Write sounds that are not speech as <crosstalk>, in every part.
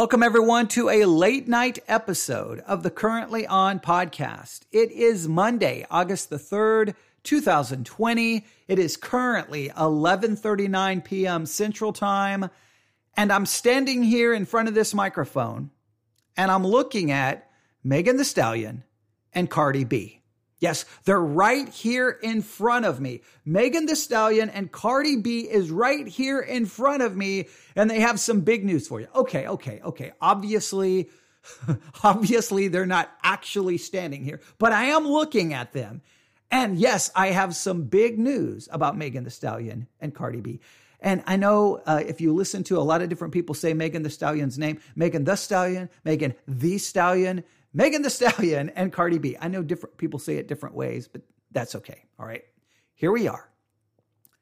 Welcome, everyone, to a late night episode of the Currently On podcast. It is Monday, August the 3rd, 2020. It is currently 11:39 p.m. Central Time, and I'm standing here in front of this microphone and I'm looking at Megan Thee Stallion and Cardi B. Yes, they're right here in front of me. Megan Thee Stallion and Cardi B is right here in front of me, and they have some big news for you. Okay, okay, okay. Obviously, <laughs> obviously, they're not actually standing here, but I am looking at them. And yes, I have some big news about Megan Thee Stallion and Cardi B. And I know uh, if you listen to a lot of different people say Megan Thee Stallion's name, Megan Thee Stallion, Megan Thee Stallion, Megan Thee Stallion and Cardi B. I know different people say it different ways, but that's okay. All right. Here we are.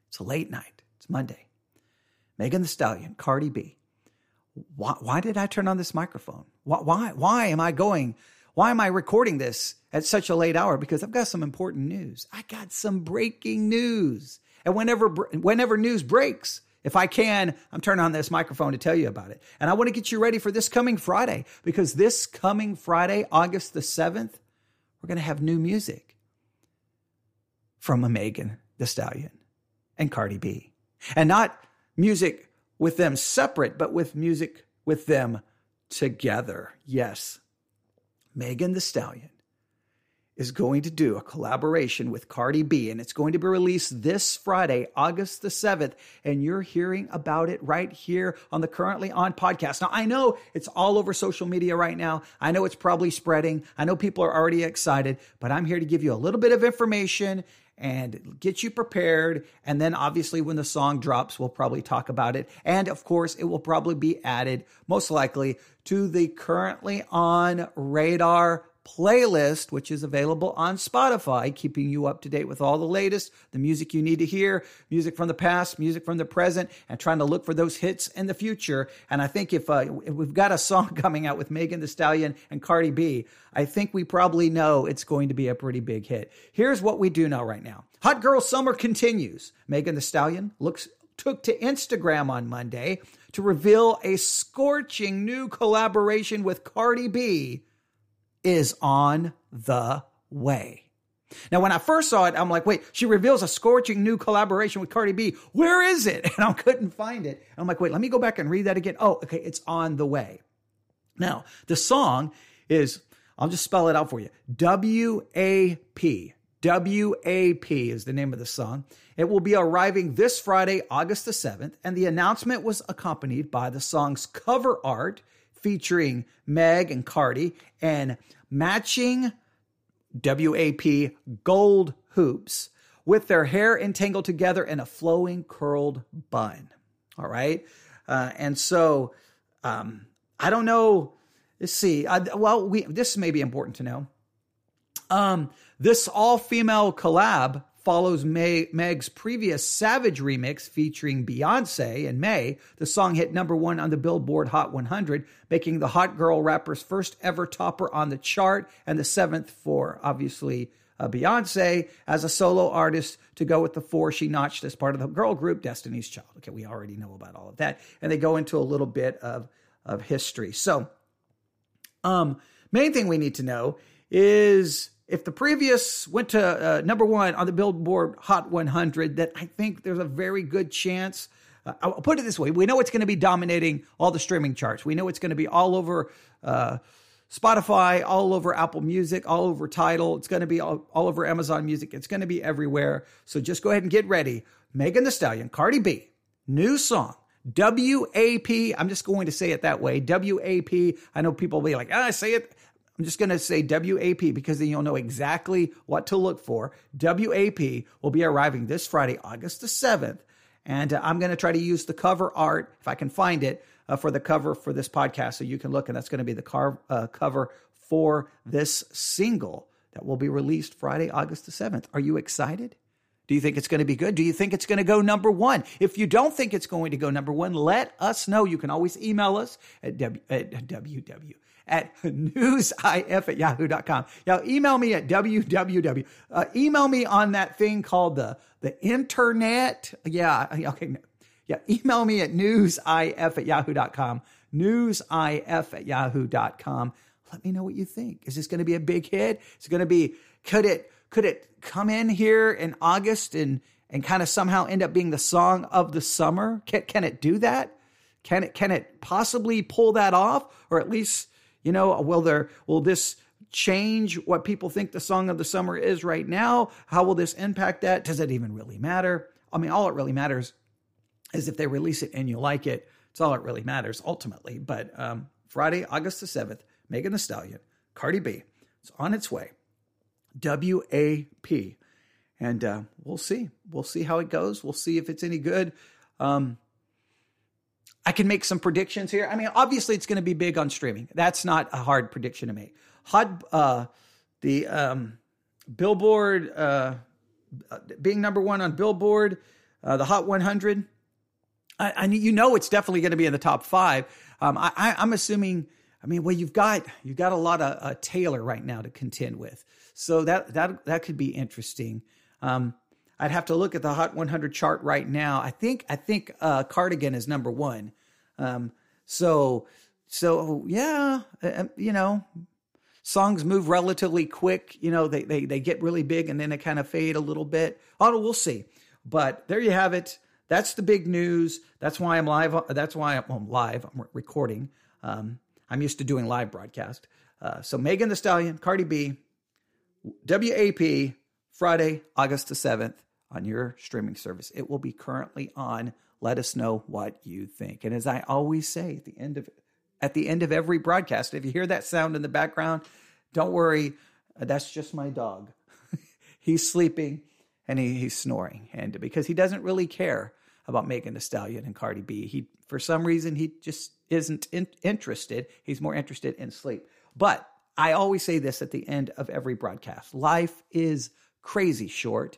It's a late night. It's Monday. Megan Thee Stallion, Cardi B. Why, why did I turn on this microphone? Why, why, why am I going? Why am I recording this at such a late hour? Because I've got some important news. I got some breaking news. And whenever, whenever news breaks, if I can, I'm turning on this microphone to tell you about it. And I want to get you ready for this coming Friday because this coming Friday, August the 7th, we're going to have new music from Megan Thee Stallion and Cardi B. And not music with them separate, but with music with them together. Yes. Megan Thee Stallion is going to do a collaboration with Cardi B, and it's going to be released this Friday, August the 7th. And you're hearing about it right here on the Currently On podcast. Now, I know it's all over social media right now. I know it's probably spreading. I know people are already excited, but I'm here to give you a little bit of information and get you prepared. And then obviously when the song drops, we'll probably talk about it. And of course, it will probably be added most likely to the currently on radar playlist, which is available on Spotify, keeping you up to date with all the latest, the music you need to hear, music from the past, music from the present, and trying to look for those hits in the future. And I think if, uh, if we've got a song <laughs> coming out with Megan Thee Stallion and Cardi B, I think we probably know it's going to be a pretty big hit. Here's what we do know right now. Hot Girl Summer continues. Megan Thee Stallion looks took to Instagram on Monday to reveal a scorching new collaboration with Cardi B is on the way. Now, when I first saw it, I'm like, wait, she reveals a scorching new collaboration with Cardi B. Where is it? <laughs> And I couldn't find it. I'm like, wait, let me go back and read that again. Oh, okay, it's on the way. Now, the song is, I'll just spell it out for you W A P. W A P is the name of the song. It will be arriving this Friday, August the 7th, and the announcement was accompanied by the song's cover art featuring Meg and Cardi and matching WAP gold hoops with their hair entangled together in a flowing curled bun. All right. Uh, and so um, I don't know. Let's see. I, well, we, this may be important to know. Um, this all female collab follows May, Meg's previous Savage remix featuring Beyonce in May. The song hit number one on the Billboard Hot 100, making the Hot Girl rapper's first ever topper on the chart and the seventh for, obviously, uh, Beyonce as a solo artist to go with the four she notched as part of the girl group Destiny's Child. Okay, we already know about all of that. And they go into a little bit of, of history. So, um, main thing we need to know is if the previous went to uh, number one on the Billboard Hot 100, that I think there's a very good chance. Uh, I'll put it this way: we know it's going to be dominating all the streaming charts. We know it's going to be all over uh, Spotify, all over Apple Music, all over Tidal. It's going to be all, all over Amazon Music. It's going to be everywhere. So just go ahead and get ready. Megan Thee Stallion, Cardi B, new song. WAP. I'm just going to say it that way. WAP. I know people will be like, ah, I say it I'm just going to say WAP because then you'll know exactly what to look for. WAP will be arriving this Friday, August the 7th. And uh, I'm going to try to use the cover art, if I can find it, uh, for the cover for this podcast. So you can look, and that's going to be the car, uh, cover for this single that will be released Friday, August the 7th. Are you excited? Do you think it's going to be good? Do you think it's going to go number one? If you don't think it's going to go number one, let us know. You can always email us at, w, at www at newsif at yahoo.com. Now, email me at www. Uh, email me on that thing called the, the internet. Yeah, okay. Yeah, email me at newsif at yahoo.com. newsif at yahoo.com. Let me know what you think. Is this going to be a big hit? Is it going to be, could it, could it come in here in August and, and kind of somehow end up being the song of the summer? Can, can it do that? Can it, can it possibly pull that off? Or at least, you know, will there, will this change what people think the song of the summer is right now? How will this impact that? Does it even really matter? I mean, all it really matters is if they release it and you like it. It's all it really matters ultimately. But um, Friday, August the 7th, Megan Thee Stallion, Cardi B, it's on its way. WAP. And uh, we'll see. We'll see how it goes. We'll see if it's any good. Um, I can make some predictions here. I mean, obviously, it's going to be big on streaming. That's not a hard prediction to make. Hot, uh, the um, Billboard uh, being number one on Billboard, uh, the Hot 100. I, I, you know, it's definitely going to be in the top five. Um, I, am assuming. I mean, well, you've got you've got a lot of uh, Taylor right now to contend with, so that that that could be interesting. Um, I'd have to look at the Hot 100 chart right now. I think I think uh, Cardigan is number one. Um, so so yeah, uh, you know, songs move relatively quick. You know, they they they get really big and then they kind of fade a little bit. Oh, we'll see. But there you have it. That's the big news. That's why I'm live. That's why I'm, well, live. I'm recording. Um, I'm used to doing live broadcast. Uh, so Megan Thee Stallion, Cardi B, WAP, Friday, August the 7th on your streaming service. It will be currently on. Let us know what you think. And as I always say at the end of at the end of every broadcast, if you hear that sound in the background, don't worry, uh, that's just my dog. <laughs> he's sleeping and he, he's snoring, and because he doesn't really care about Megan Thee Stallion and Cardi B, he for some reason he just isn't in, interested. He's more interested in sleep. But I always say this at the end of every broadcast: life is crazy short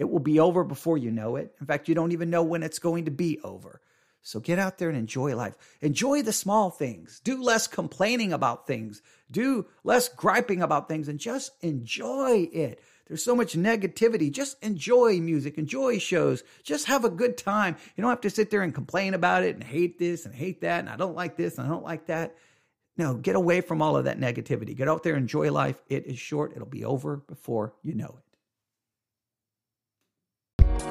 it will be over before you know it. In fact, you don't even know when it's going to be over. So get out there and enjoy life. Enjoy the small things. Do less complaining about things. Do less griping about things and just enjoy it. There's so much negativity. Just enjoy music, enjoy shows, just have a good time. You don't have to sit there and complain about it and hate this and hate that. And I don't like this and I don't like that. No, get away from all of that negativity. Get out there, enjoy life. It is short, it'll be over before you know it.